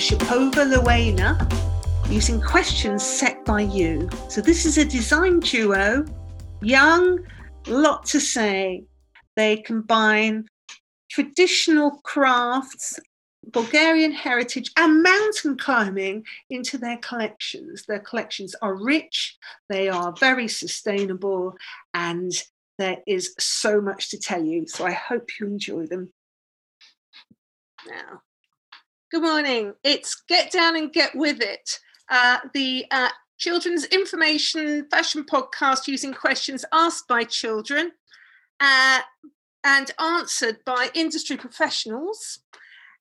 Chopova Lowena using questions set by you. So this is a design duo, young, lot to say. They combine traditional crafts, Bulgarian heritage, and mountain climbing into their collections. Their collections are rich, they are very sustainable, and there is so much to tell you. So I hope you enjoy them. Now, good morning. It's Get Down and Get With It, uh, the uh, children's information fashion podcast using questions asked by children. Uh, and answered by industry professionals.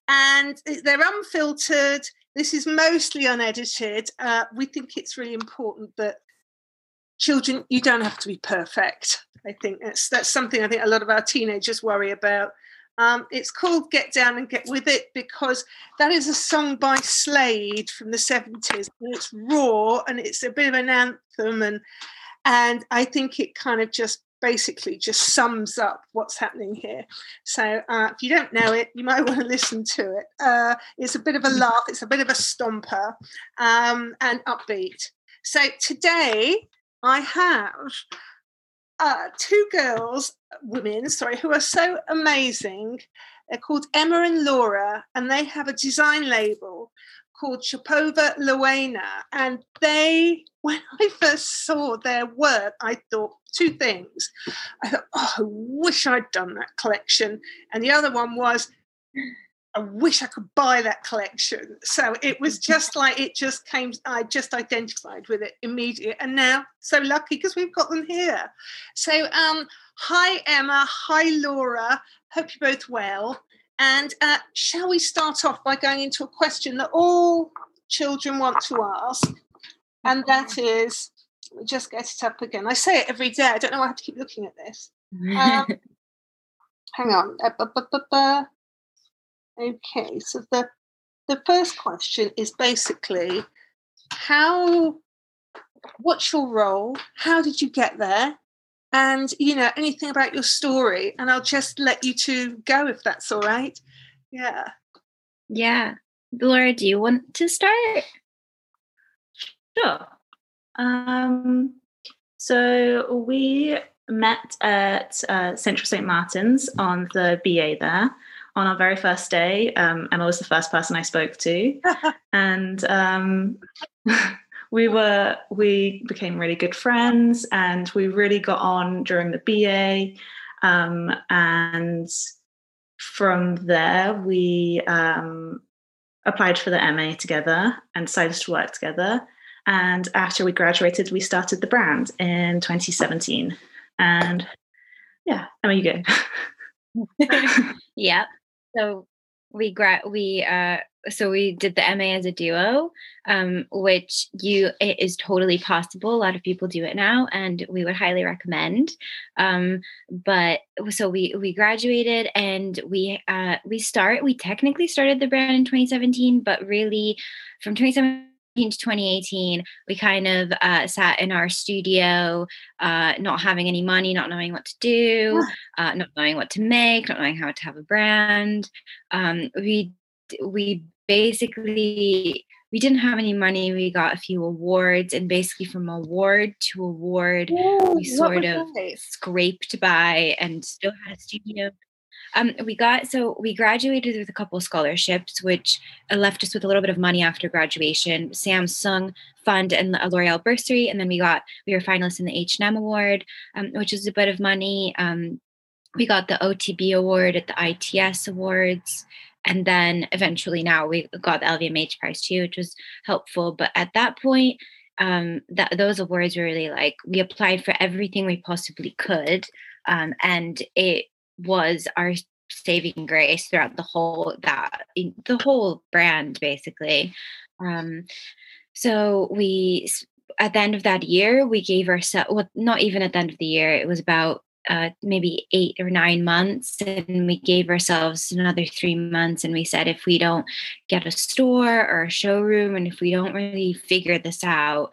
And they're unfiltered. This is mostly unedited. Uh, we think it's really important that children, you don't have to be perfect. I think that's that's something I think a lot of our teenagers worry about. Um, it's called Get Down and Get With It because that is a song by Slade from the 70s. And it's raw and it's a bit of an anthem and and I think it kind of just basically just sums up what's happening here. So uh, if you don't know it, you might want to listen to it. Uh, it's a bit of a laugh, it's a bit of a stomper um, and upbeat. So today I have uh, two girls, women, sorry, who are so amazing. They're called Emma and Laura, and they have a design label called Chopova Lowena. And they, when I first saw their work, I thought two things. I thought, oh, I wish I'd done that collection. And the other one was, I wish I could buy that collection. So it was just like it just came, I just identified with it immediately. And now so lucky because we've got them here. So um hi Emma, hi Laura. Hope you're both well. And uh, shall we start off by going into a question that all children want to ask? And that is, let me just get it up again. I say it every day. I don't know why I have to keep looking at this. Um, hang on. Uh, okay, so the the first question is basically how what's your role? How did you get there? and you know anything about your story and i'll just let you two go if that's all right. Yeah. Yeah. Laura do you want to start? Sure. Um so we met at uh, central st martin's on the ba there on our very first day. Um, emma was the first person i spoke to. And um we were we became really good friends and we really got on during the BA um, and from there we um, applied for the MA together and decided to work together. And after we graduated we started the brand in 2017 and yeah Emma you go. Yeah so we gra- we uh so we did the MA as a duo, um, which you it is totally possible. A lot of people do it now, and we would highly recommend. Um, but so we we graduated and we uh, we start we technically started the brand in 2017, but really from 2017 to 2018 we kind of uh, sat in our studio uh, not having any money not knowing what to do uh, not knowing what to make not knowing how to have a brand um, we we basically we didn't have any money. We got a few awards, and basically from award to award, Ooh, we sort of scraped by and still had a studio. Um, we got so we graduated with a couple scholarships, which uh, left us with a little bit of money after graduation. Samsung Fund and a L'Oreal bursary, and then we got we were finalists in the H and M Award, um, which is a bit of money. Um, we got the OTB Award at the ITS Awards and then eventually now we got the LVMH prize too, which was helpful. But at that point, um, that those awards were really like we applied for everything we possibly could, um, and it was our saving grace throughout the whole that the whole brand basically. Um, so we at the end of that year we gave ourselves well not even at the end of the year it was about uh, maybe eight or nine months and we gave ourselves another three months and we said if we don't get a store or a showroom and if we don't really figure this out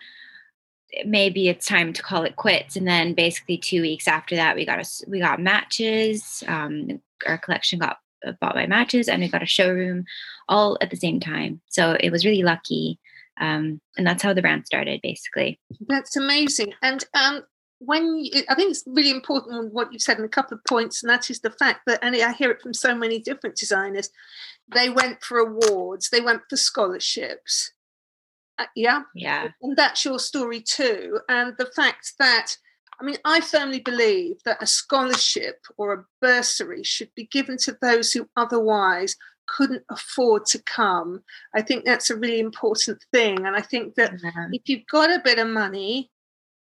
maybe it's time to call it quits and then basically two weeks after that we got us we got matches um, our collection got uh, bought by matches and we got a showroom all at the same time. So it was really lucky. Um, and that's how the brand started basically. That's amazing. And um, when you, I think it's really important what you've said in a couple of points, and that is the fact that, and I hear it from so many different designers, they went for awards, they went for scholarships. Uh, yeah. Yeah. And that's your story too. And the fact that, I mean, I firmly believe that a scholarship or a bursary should be given to those who otherwise couldn't afford to come. I think that's a really important thing. And I think that yeah. if you've got a bit of money,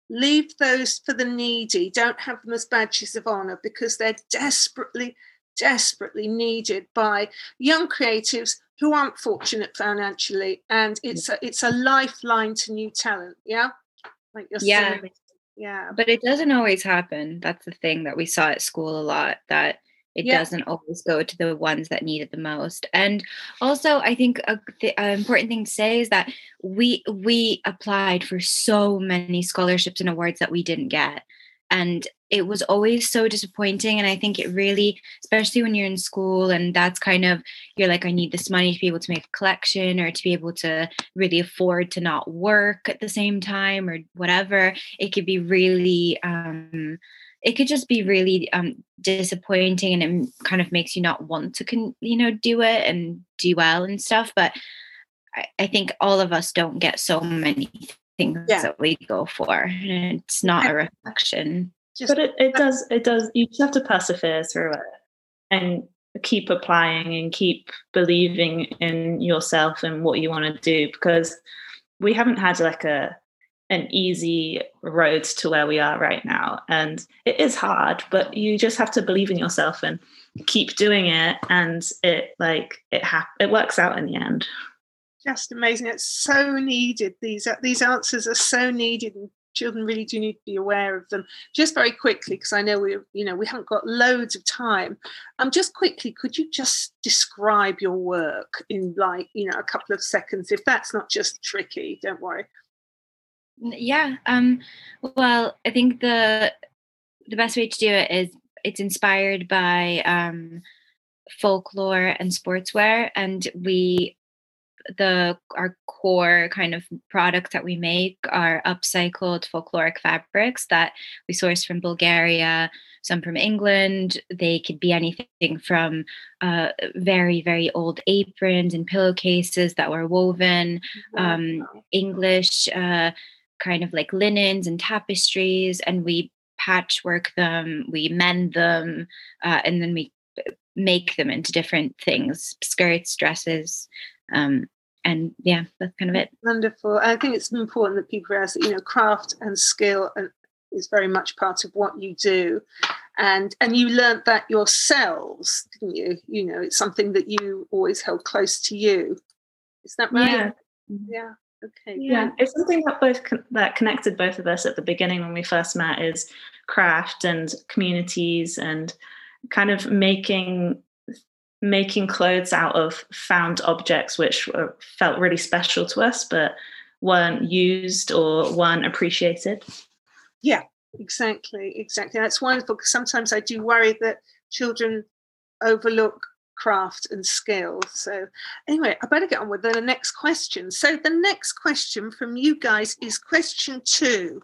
leave those for the needy. Don't have them as badges of honor because they're desperately, desperately needed by young creatives who aren't fortunate financially. And it's a, it's a lifeline to new talent. Yeah. Like you're yeah. saying. Yeah. But it doesn't always happen. That's the thing that we saw at school a lot that it yeah. doesn't always go to the ones that need it the most. And also, I think a, the a important thing to say is that we we applied for so many scholarships and awards that we didn't get, and it was always so disappointing. And I think it really, especially when you're in school, and that's kind of you're like, I need this money to be able to make a collection or to be able to really afford to not work at the same time or whatever. It could be really. Um, it could just be really um, disappointing and it kind of makes you not want to con- you know do it and do well and stuff but I, I think all of us don't get so many things yeah. that we go for and it's not a reflection just, but it, it does it does you just have to persevere through it and keep applying and keep believing in yourself and what you want to do because we haven't had like a an easy road to where we are right now. And it is hard, but you just have to believe in yourself and keep doing it. And it like it ha- it works out in the end. Just amazing. It's so needed. These these answers are so needed and children really do need to be aware of them. Just very quickly, because I know we you know we haven't got loads of time. Um just quickly, could you just describe your work in like, you know, a couple of seconds? If that's not just tricky, don't worry. Yeah. Um, well, I think the the best way to do it is it's inspired by um, folklore and sportswear, and we the our core kind of products that we make are upcycled folkloric fabrics that we source from Bulgaria, some from England. They could be anything from uh, very, very old aprons and pillowcases that were woven, um, English uh, kind of like linens and tapestries and we patchwork them we mend them uh, and then we uh, make them into different things skirts dresses um, and yeah that's kind of it. Wonderful. I think it's important that people realize that you know craft and skill is very much part of what you do. And and you learnt that yourselves didn't you? You know it's something that you always held close to you. Is that right? Yeah. Yeah. Okay. Yeah, it's something that both con- that connected both of us at the beginning when we first met is craft and communities and kind of making making clothes out of found objects which were, felt really special to us but weren't used or weren't appreciated. Yeah, exactly, exactly. That's wonderful because sometimes I do worry that children overlook craft and skill. So, anyway, I better get on with the next question. So, the next question from you guys is question two.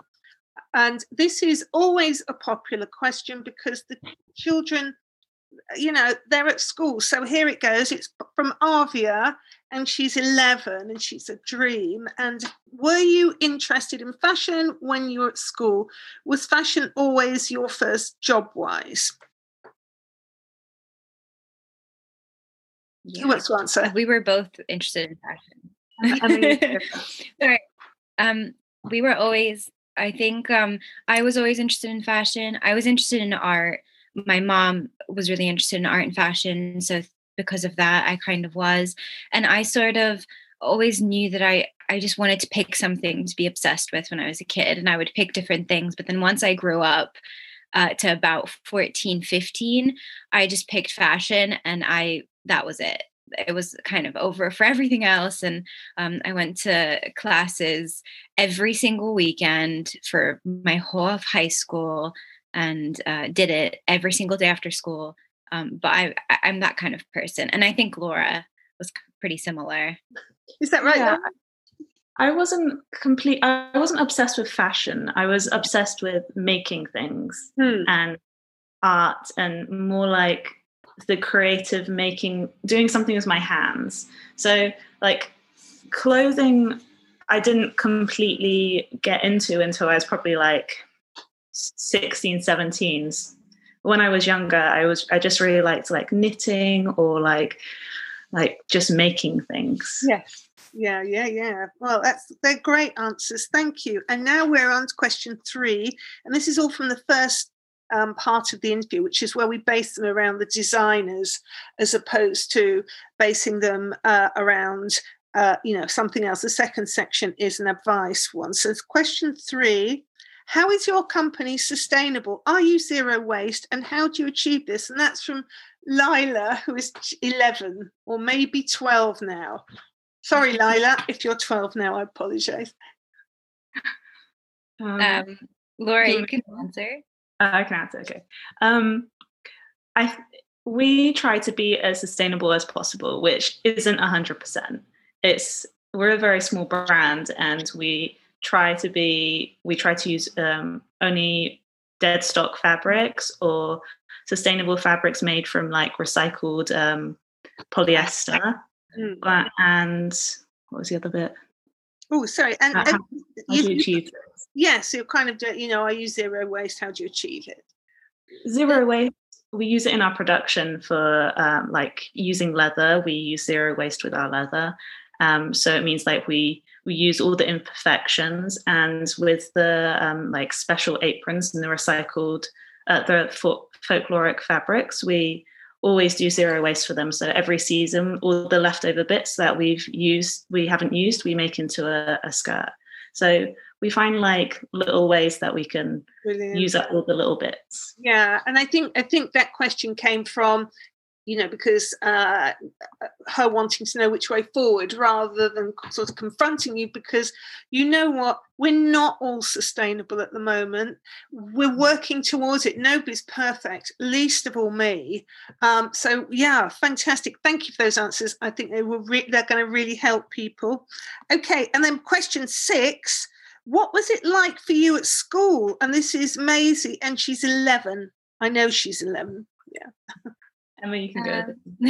And this is always a popular question because the children, you know, they're at school. So, here it goes. It's from Avia, and she's 11 and she's a dream. And were you interested in fashion when you were at school? Was fashion always your first job wise? Yeah. Who wants to answer? We were both interested in fashion. Right. Um, we were always, I think um, I was always interested in fashion. I was interested in art. My mom was really interested in art and fashion. So because of that, I kind of was. And I sort of always knew that I, I just wanted to pick something to be obsessed with when I was a kid. And I would pick different things. But then once I grew up, uh, to about 14, 15, I just picked fashion and I that was it it was kind of over for everything else and um, i went to classes every single weekend for my whole of high school and uh, did it every single day after school Um, but I, I'm that kind of person, and I think Laura was pretty similar. Is that right? Yeah. I wasn't complete. I wasn't obsessed with fashion. I was obsessed with making things Hmm. and art, and more like the creative making, doing something with my hands. So, like clothing, I didn't completely get into until I was probably like 16, 17. When I was younger, I was I just really liked like knitting or like like just making things. Yes. Yeah, yeah, yeah. Well, that's they're great answers. Thank you. And now we're on to question three, and this is all from the first um, part of the interview, which is where we base them around the designers as opposed to basing them uh, around, uh, you know, something else. The second section is an advice one. So, question three. How is your company sustainable? Are you zero waste? And how do you achieve this? And that's from Lila, who is 11 or maybe 12 now. Sorry, Lila, if you're 12 now, I apologize. Um, Um, Laura, you you can answer. Uh, I can answer. Okay. Um, I we try to be as sustainable as possible, which isn't hundred percent. It's we're a very small brand, and we try to be. We try to use um, only dead stock fabrics or sustainable fabrics made from like recycled um, polyester. Mm. Uh, and what was the other bit? Oh, sorry. And, How- and how- you- do you achieve this? yes, you're kind of, you know, I use zero waste. How do you achieve it? zero waste we use it in our production for um, like using leather we use zero waste with our leather um, so it means like we we use all the imperfections and with the um, like special aprons and the recycled uh, the fo- folkloric fabrics we always do zero waste for them. So every season all the leftover bits that we've used we haven't used we make into a, a skirt. So we find like little ways that we can Brilliant. use up all the little bits. Yeah, and I think I think that question came from, you know, because uh, her wanting to know which way forward rather than sort of confronting you, because you know what, we're not all sustainable at the moment. We're working towards it. Nobody's perfect, least of all me. Um, so yeah, fantastic. Thank you for those answers. I think they were re- they're going to really help people. Okay, and then question six. What was it like for you at school? And this is Maisie, and she's 11. I know she's 11. Emma, you can go.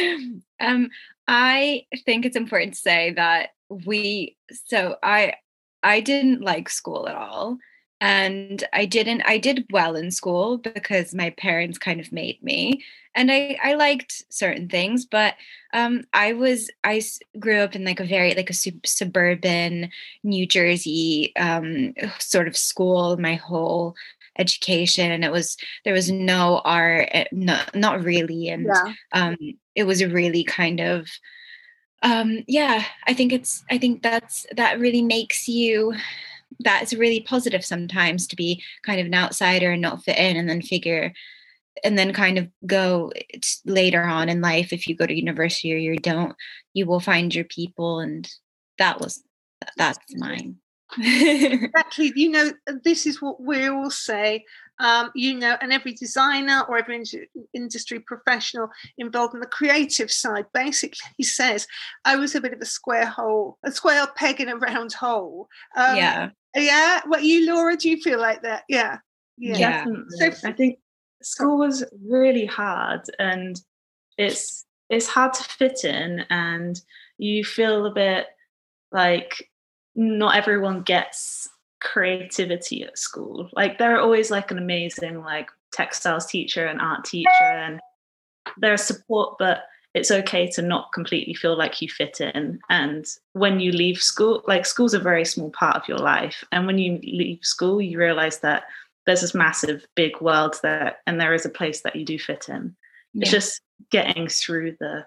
Um, um, I think it's important to say that we. So I, I didn't like school at all, and I didn't. I did well in school because my parents kind of made me, and I I liked certain things, but um, I was I grew up in like a very like a sub- suburban New Jersey um, sort of school my whole education, and it was there was no art, eh, no, not really, and Yeah. um, it was really kind of um, yeah. I think it's I think that's that really makes you that's really positive sometimes to be kind of an outsider and not fit in, and then figure and then kind of go it's later on in life if you go to university or you don't you will find your people and that was that's mine exactly you know this is what we all say um, you know and every designer or every in- industry professional involved in the creative side basically says i was a bit of a square hole a square peg in a round hole um, yeah yeah what you laura do you feel like that yeah yeah, Yeah. Definitely. So- I think school was really hard and it's it's hard to fit in and you feel a bit like not everyone gets creativity at school. Like there are always like an amazing like textiles teacher and art teacher and there's support but it's okay to not completely feel like you fit in. And when you leave school like school's a very small part of your life. And when you leave school you realize that there's this massive big world there and there is a place that you do fit in. It's just getting through the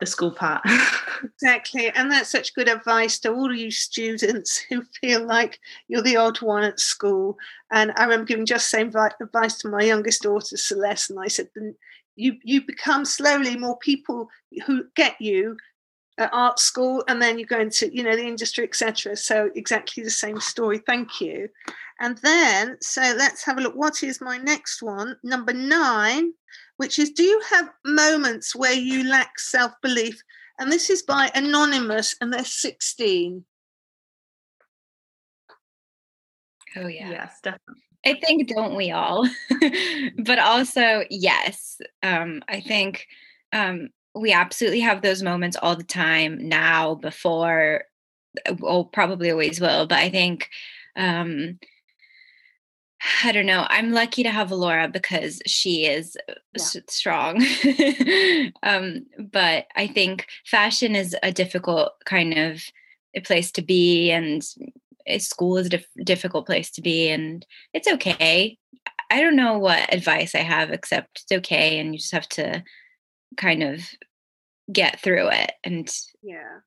the school part Exactly. And that's such good advice to all you students who feel like you're the odd one at school. And I remember giving just same advice to my youngest daughter, Celeste. And I said, "Then you, you become slowly more people who get you art school and then you go into you know the industry etc so exactly the same story. Thank you. And then so let's have a look. What is my next one? Number nine which is do you have moments where you lack self-belief? And this is by anonymous and they're 16 oh yeah. Yes definitely. I think don't we all? but also yes, um, I think um, we absolutely have those moments all the time now. Before, well, probably always will. But I think um, I don't know. I'm lucky to have Laura because she is yeah. s- strong. um, but I think fashion is a difficult kind of a place to be, and school is a dif- difficult place to be and it's okay i don't know what advice i have except it's okay and you just have to kind of get through it and yeah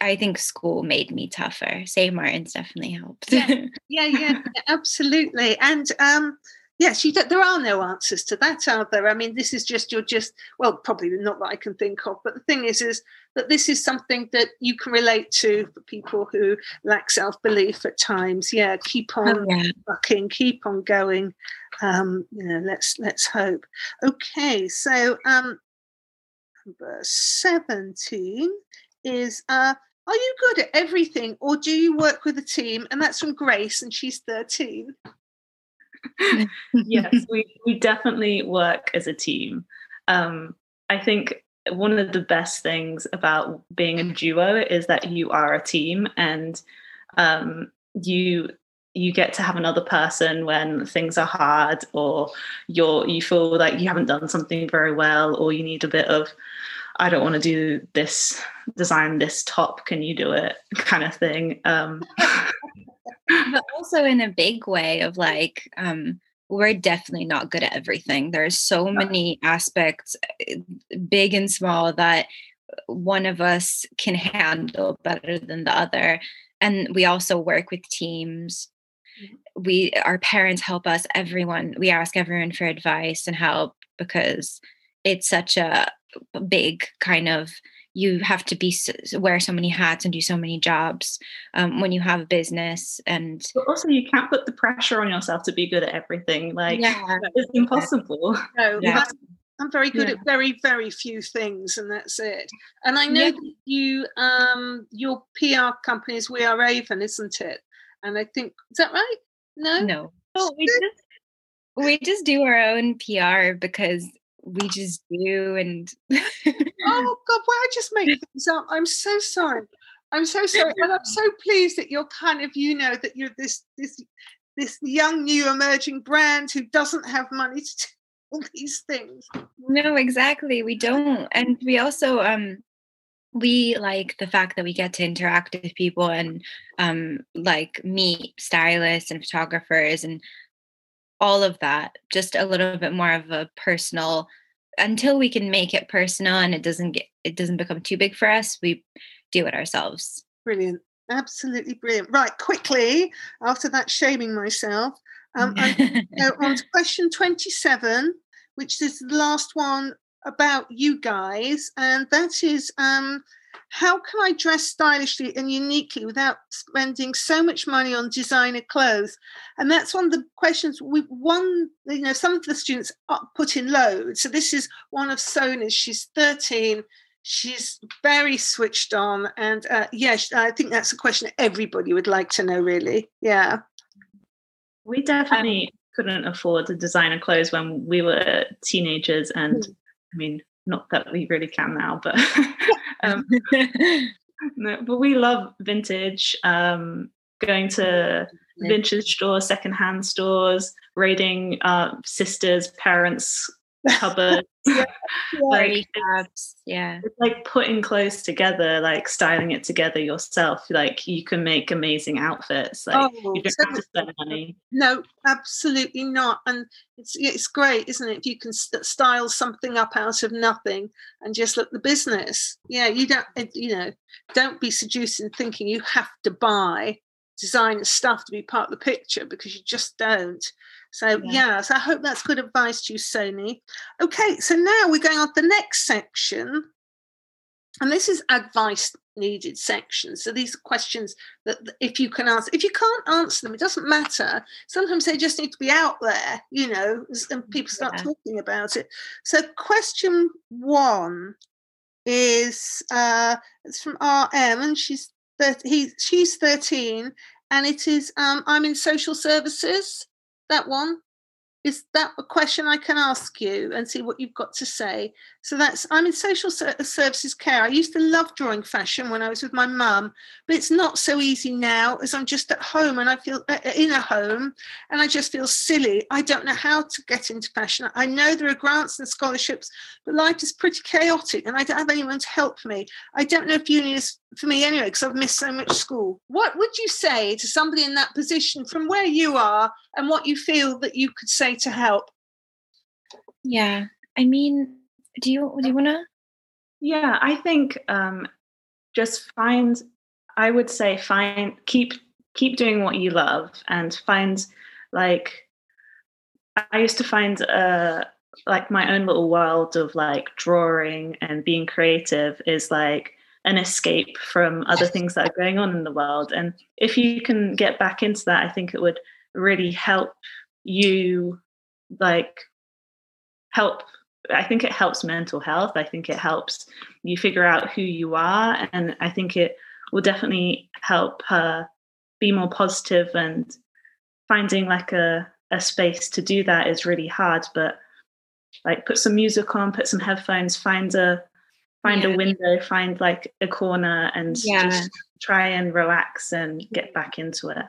I think school made me tougher. St. Martin's definitely helped. yeah, yeah, yeah, absolutely. And um, yes, you there are no answers to that, are there? I mean, this is just you're just well, probably not that I can think of. But the thing is, is that this is something that you can relate to for people who lack self belief at times. Yeah, keep on oh, yeah. bucking, keep on going. Um, you know, let's let's hope. Okay, so um, number seventeen is uh, are you good at everything or do you work with a team? And that's from Grace, and she's 13 yes, we, we definitely work as a team. Um, I think one of the best things about being a duo is that you are a team and um, you you get to have another person when things are hard or you're you feel like you haven't done something very well or you need a bit of I don't want to do this design this top can you do it kind of thing um, but also in a big way of like um we're definitely not good at everything. There's so many aspects eh, big and small that one of us can handle better than the other. And we also work with teams. Mm-hmm. we our parents help us everyone we ask everyone for advice and help because it's such a big kind of you have to be wear so many hats and do so many jobs um, when you have a business and but also you can't put the pressure on yourself to be good at everything like yeah. it's impossible no yeah. I'm very good yeah. at very, very few things, and that's it. And I know yeah. that you, um, your PR company is We Are Avon, isn't it? And I think is that right? No, no. Oh, we just we just do our own PR because we just do and oh god why i just make things up? I'm so sorry. I'm so sorry and i'm so pleased that you're kind of you know that you're this this this young new emerging brand who doesn't have money to do all these things. No exactly we don't and we also um we like the fact that we get to interact with people and um like meet stylists and photographers and all of that just a little bit more of a personal until we can make it personal and it doesn't get it doesn't become too big for us we do it ourselves. Brilliant. Absolutely brilliant. Right quickly after that shaming myself um, on to question 27 which is the last one about you guys and that is um how can I dress stylishly and uniquely without spending so much money on designer clothes? And that's one of the questions we one, you know, some of the students put in loads. So this is one of Sonia's. She's 13. She's very switched on. And uh, yes, I think that's a question everybody would like to know, really. Yeah. We definitely couldn't afford to designer clothes when we were teenagers. And hmm. I mean, not that we really can now, but um, no, but we love vintage. Um, going to vintage stores, secondhand stores, raiding uh, sisters' parents' cupboard. yeah, like, it's, yeah. Like putting clothes together, like styling it together yourself. Like you can make amazing outfits. Like oh, you don't so have to spend money. No, absolutely not. And it's it's great, isn't it? If you can uh, style something up out of nothing and just look the business. Yeah, you don't you know don't be seduced in thinking you have to buy designer stuff to be part of the picture because you just don't. So yeah. yeah, so I hope that's good advice to you, Sony. Okay, so now we're going on to the next section, and this is advice needed section. So these are questions that if you can answer, if you can't answer them, it doesn't matter. Sometimes they just need to be out there, you know, and people start yeah. talking about it. So question one is uh, it's from RM, and she's 30, he, she's 13, and it is um, I'm in social services. That one is that a question I can ask you and see what you've got to say? So that's I'm in social services care. I used to love drawing fashion when I was with my mum, but it's not so easy now as I'm just at home and I feel uh, uh, in a home and I just feel silly. I don't know how to get into fashion. I know there are grants and scholarships, but life is pretty chaotic and I don't have anyone to help me. I don't know if uni is for me anyway because I've missed so much school. What would you say to somebody in that position from where you are and what you feel that you could say to help? Yeah, I mean, do you do you want to? Yeah, I think um, just find. I would say find keep keep doing what you love and find like I used to find uh like my own little world of like drawing and being creative is like an escape from other things that are going on in the world. And if you can get back into that, I think it would really help you like help I think it helps mental health. I think it helps you figure out who you are. And I think it will definitely help her be more positive and finding like a, a space to do that is really hard. But like put some music on, put some headphones, find a find yeah. a window, find like a corner and yeah. just try and relax and get back into it.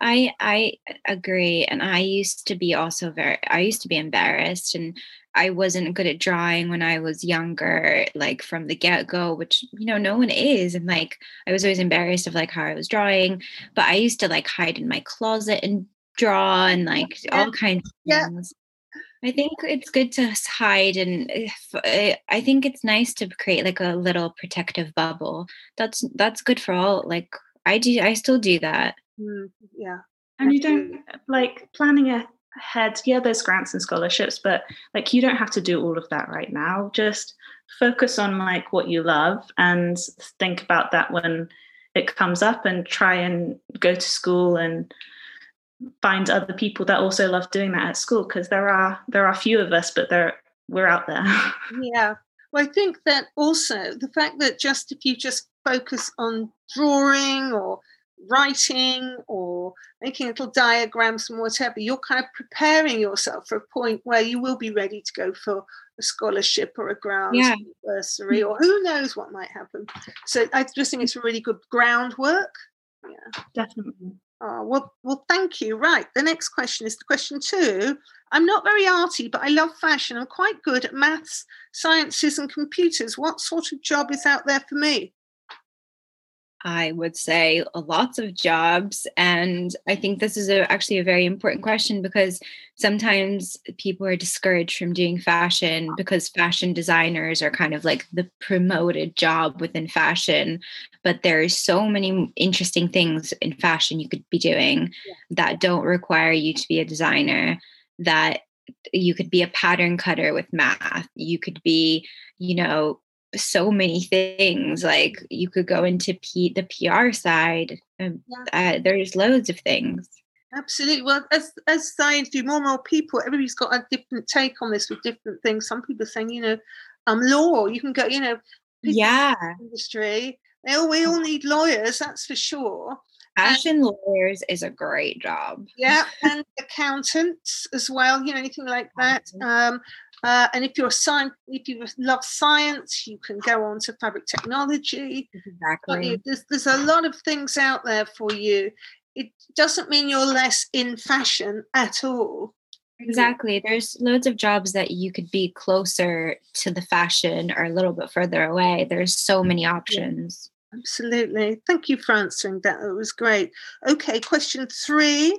I I agree and I used to be also very I used to be embarrassed and I wasn't good at drawing when I was younger like from the get-go which you know no one is and like I was always embarrassed of like how I was drawing but I used to like hide in my closet and draw and like yeah. all kinds of yeah. things I think it's good to hide, and eh, I think it's nice to create like a little protective bubble. That's that's good for all. Like I do, I still do that. Mm, yeah, and you don't like planning ahead. Yeah, there's grants and scholarships, but like you don't have to do all of that right now. Just focus on like what you love and think about that when it comes up, and try and go to school and find other people that also love doing that at school because there are there are few of us but there we're out there yeah well i think that also the fact that just if you just focus on drawing or writing or making little diagrams and whatever you're kind of preparing yourself for a point where you will be ready to go for a scholarship or a grant yeah. bursary mm. or who knows what might happen so i just think it's really good groundwork yeah definitely Oh, well, well, thank you. Right. The next question is the question two. I'm not very arty, but I love fashion. I'm quite good at maths, sciences, and computers. What sort of job is out there for me? I would say uh, lots of jobs. And I think this is a, actually a very important question because sometimes people are discouraged from doing fashion because fashion designers are kind of like the promoted job within fashion. But there's so many interesting things in fashion you could be doing yeah. that don't require you to be a designer, that you could be a pattern cutter with math. You could be, you know, so many things like you could go into P- the pr side um, yeah. uh, there's loads of things. Absolutely. Well as as science do more and more people everybody's got a different take on this with different things. Some people are saying you know um law you can go you know yeah. industry they all, we all need lawyers that's for sure. Fashion and, lawyers is a great job. Yeah and accountants as well you know anything like that. Um uh, and if you're a science, if you love science, you can go on to fabric technology. Exactly. There's, there's a lot of things out there for you. It doesn't mean you're less in fashion at all. Exactly. There's loads of jobs that you could be closer to the fashion or a little bit further away. There's so many options. Absolutely. Thank you for answering that. It was great. Okay, question three.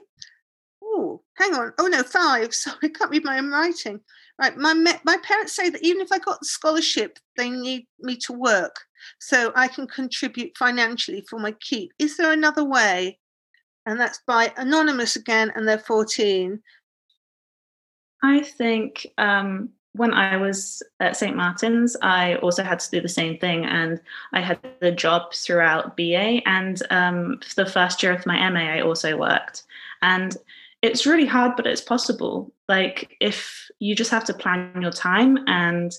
Oh, hang on. Oh no, five. Sorry, I can't read my own writing. Right, my my parents say that even if I got the scholarship, they need me to work so I can contribute financially for my keep. Is there another way? And that's by anonymous again, and they're fourteen. I think um, when I was at St. Martin's, I also had to do the same thing. And I had the job throughout BA. And um, for the first year of my MA, I also worked. And it's really hard, but it's possible. Like, if you just have to plan your time and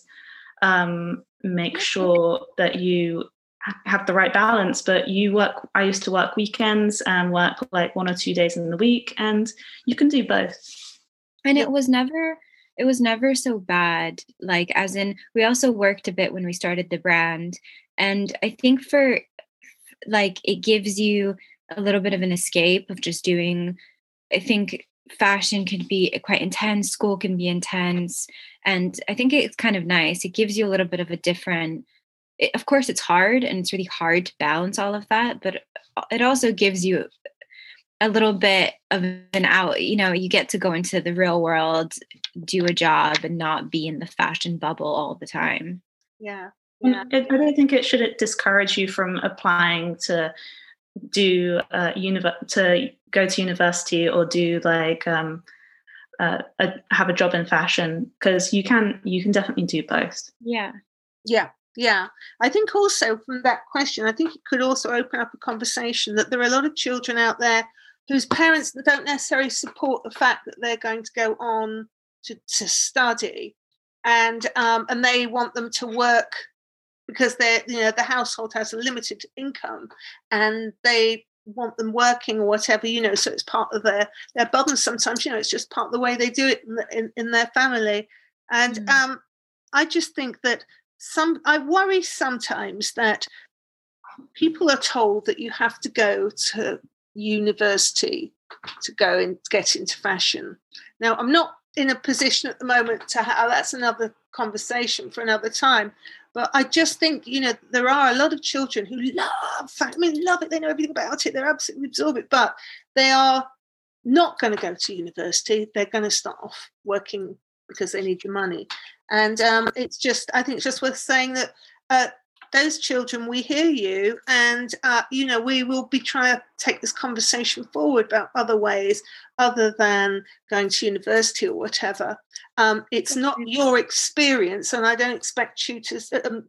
um, make sure that you have the right balance but you work i used to work weekends and work like one or two days in the week and you can do both. And it was never it was never so bad like as in we also worked a bit when we started the brand and i think for like it gives you a little bit of an escape of just doing i think fashion can be quite intense school can be intense and i think it's kind of nice. It gives you a little bit of a different it, of course it's hard and it's really hard to balance all of that but it also gives you a little bit of an out you know you get to go into the real world do a job and not be in the fashion bubble all the time. Yeah. Yeah. I don't think it should discourage you from applying to do uh univ- to go to university or do like um uh, a, have a job in fashion because you can you can definitely do both. Yeah. Yeah yeah. I think also from that question i think it could also open up a conversation that there are a lot of children out there whose parents don't necessarily support the fact that they're going to go on to, to study and um, and they want them to work because they're you know the household has a limited income and they want them working or whatever you know so it's part of their their burden sometimes you know it's just part of the way they do it in, in, in their family and mm. um, i just think that some i worry sometimes that people are told that you have to go to university to go and get into fashion. Now, I'm not in a position at the moment to have that's another conversation for another time. But I just think, you know, there are a lot of children who love. I mean, love it. They know everything about it. They're absolutely absorbed it, but they are not going to go to university. They're going to start off working because they need the money. And um, it's just, I think it's just worth saying that uh, those children, we hear you, and uh, you know we will be trying to take this conversation forward about other ways other than going to university or whatever. Um, it's not your experience, and I don't expect you to um,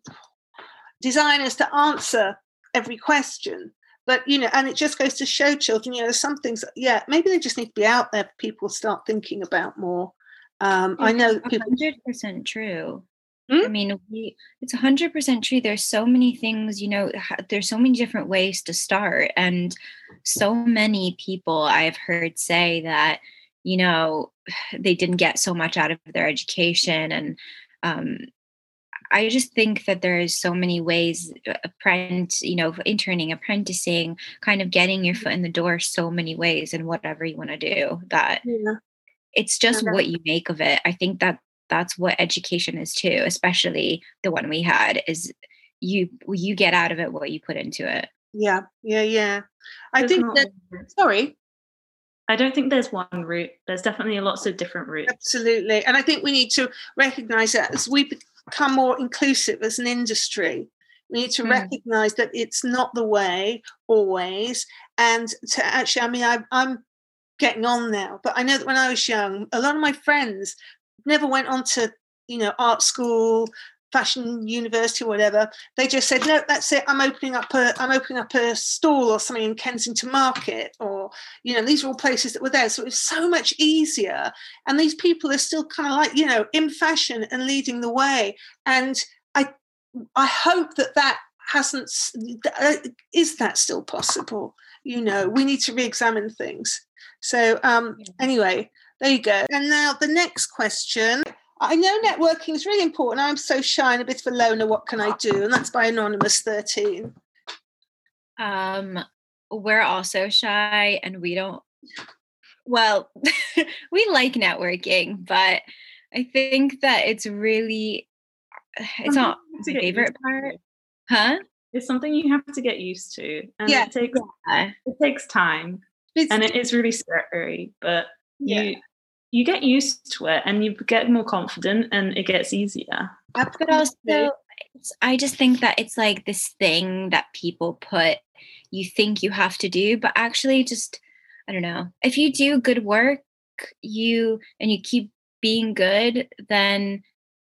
designers to answer every question. But you know, and it just goes to show children, you know, some things. Yeah, maybe they just need to be out there. For people start thinking about more. Um, I know people. Hundred percent true. Hmm? I mean, we, it's 100% true. There's so many things, you know, there's so many different ways to start. And so many people I've heard say that, you know, they didn't get so much out of their education. And um, I just think that there is so many ways, uh, apprentice, you know, interning, apprenticing, kind of getting your foot in the door so many ways and whatever you want to do that. Yeah it's just what you make of it. I think that that's what education is too especially the one we had is you you get out of it what you put into it yeah yeah yeah i there's think that sorry I don't think there's one route. There's definitely lots of different routes. Absolutely. And I think we need to recognize that as we become more inclusive as an industry, we need to mm. recognize that it's not the way always. And to actually, I mean, I, I'm getting on now, but I know that when I was young, a lot of my friends never went on to you know art school fashion university or whatever. They just said no that's it. I'm opening up a i'm opening up a stall or something in kensington market or you know these are all places that were there. So it was so much easier. And these people are still kind of like you know in fashion and leading the way. And i i hope that that hasn't uh, is that still possible? You know we need to re-examine things. So um anyway there you go. And now the next question. I know networking is really important. I'm so shy and a bit of a loner. What can I do? And that's by Anonymous 13. Um, we're also shy and we don't, well, we like networking, but I think that it's really, it's not my favorite part. Huh? It's something you have to get used to. And yeah. it takes, yeah. it takes time. It's, and it is really scary, but yeah. you you get used to it and you get more confident and it gets easier. Uh, but also, I just think that it's like this thing that people put, you think you have to do, but actually, just, I don't know. If you do good work, you, and you keep being good, then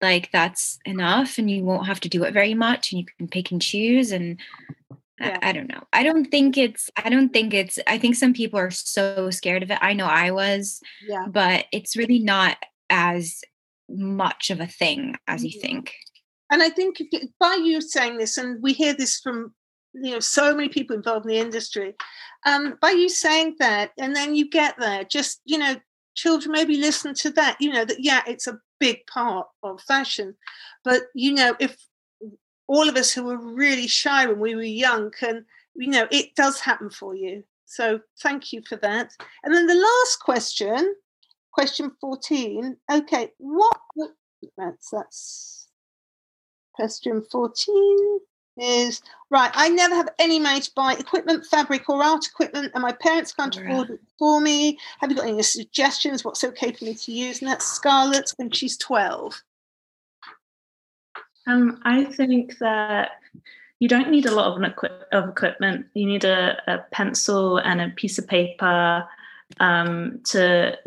like that's enough and you won't have to do it very much and you can pick and choose and yeah. I, I, don't know i don't think it's i don't think it's i think some people are so scared of it i know i was yeah but it's really not as much of a thing as you mm-hmm. think and i think by you saying this and we hear this from you know so many people involved in the industry um by you saying that and then you get there just you know children maybe listen to that you know that yeah it's a big part of fashion but you know if all of us who were really shy when we were young can you know it does happen for you so thank you for that and then the last question question 14 okay what that's that's question 14 is right. I never have any money to buy equipment, fabric, or art equipment, and my parents can't afford it for me. Have you got any suggestions? What's okay for me to use? And that's Scarlett when she's 12. Um, I think that you don't need a lot of, equi- of equipment. You need a, a, pencil and a piece of paper um, to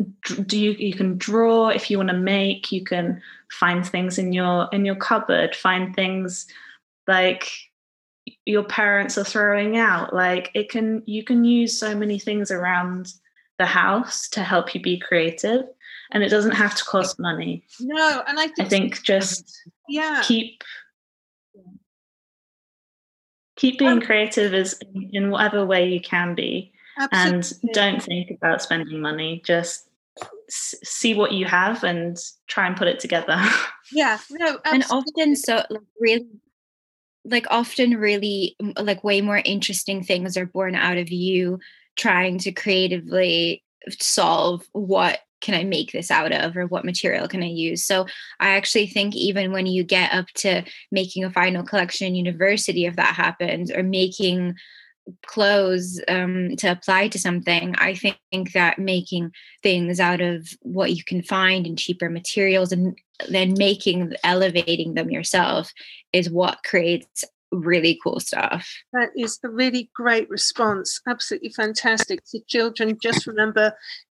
do. You, you can draw if you want to make. You can find things in your in your cupboard. Find things like your parents are throwing out like it can you can use so many things around the house to help you be creative and it doesn't have to cost money no and i think, I think just yeah keep keep being um, creative as in whatever way you can be absolutely. and don't think about spending money just see what you have and try and put it together yeah no absolutely. and often so like really like often really like way more interesting things are born out of you trying to creatively solve what can I make this out of or what material can I use? So I actually think even when you get up to making a final collection in university, if that happens, or making clothes um, to apply to something, I think that making things out of what you can find in cheaper materials and then making elevating them yourself is what creates really cool stuff. That is a really great response. Absolutely fantastic. So children, just remember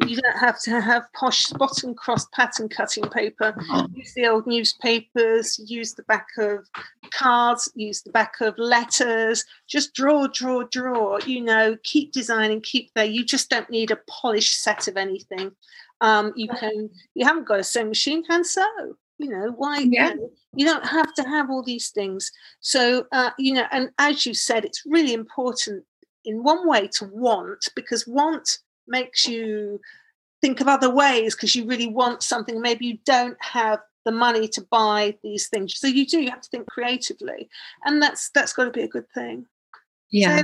you don't have to have posh spot and cross pattern cutting paper. Use the old newspapers, use the back of cards, use the back of letters. Just draw, draw, draw. You know, keep designing, keep there. You just don't need a polished set of anything. Um, you can, you haven't got a sewing machine, hand sew you know why yeah. you, know, you don't have to have all these things. So uh, you know and as you said it's really important in one way to want because want makes you think of other ways because you really want something. Maybe you don't have the money to buy these things. So you do you have to think creatively and that's that's got to be a good thing. Yeah.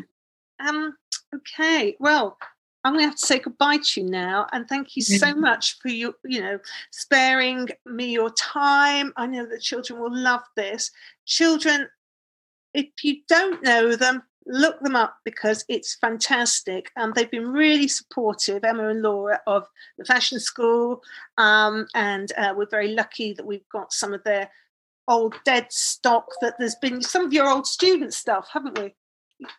so, um okay well I'm going to have to say goodbye to you now, and thank you so mm-hmm. much for you, you know, sparing me your time. I know that children will love this. Children, if you don't know them, look them up because it's fantastic. Um, they've been really supportive, Emma and Laura, of the fashion school, um, and uh, we're very lucky that we've got some of their old dead stock. That there's been some of your old student stuff, haven't we?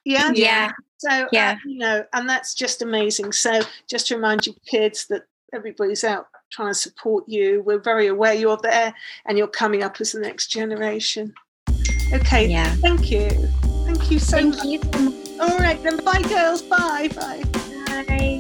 Yeah. Yeah. So, uh, yeah. Uh, you know, and that's just amazing. So, just to remind you, kids, that everybody's out trying to support you. We're very aware you're there and you're coming up as the next generation. Okay. Yeah. Thank you. Thank you so thank much. You. All right, then. Bye, girls. Bye. Bye. Bye.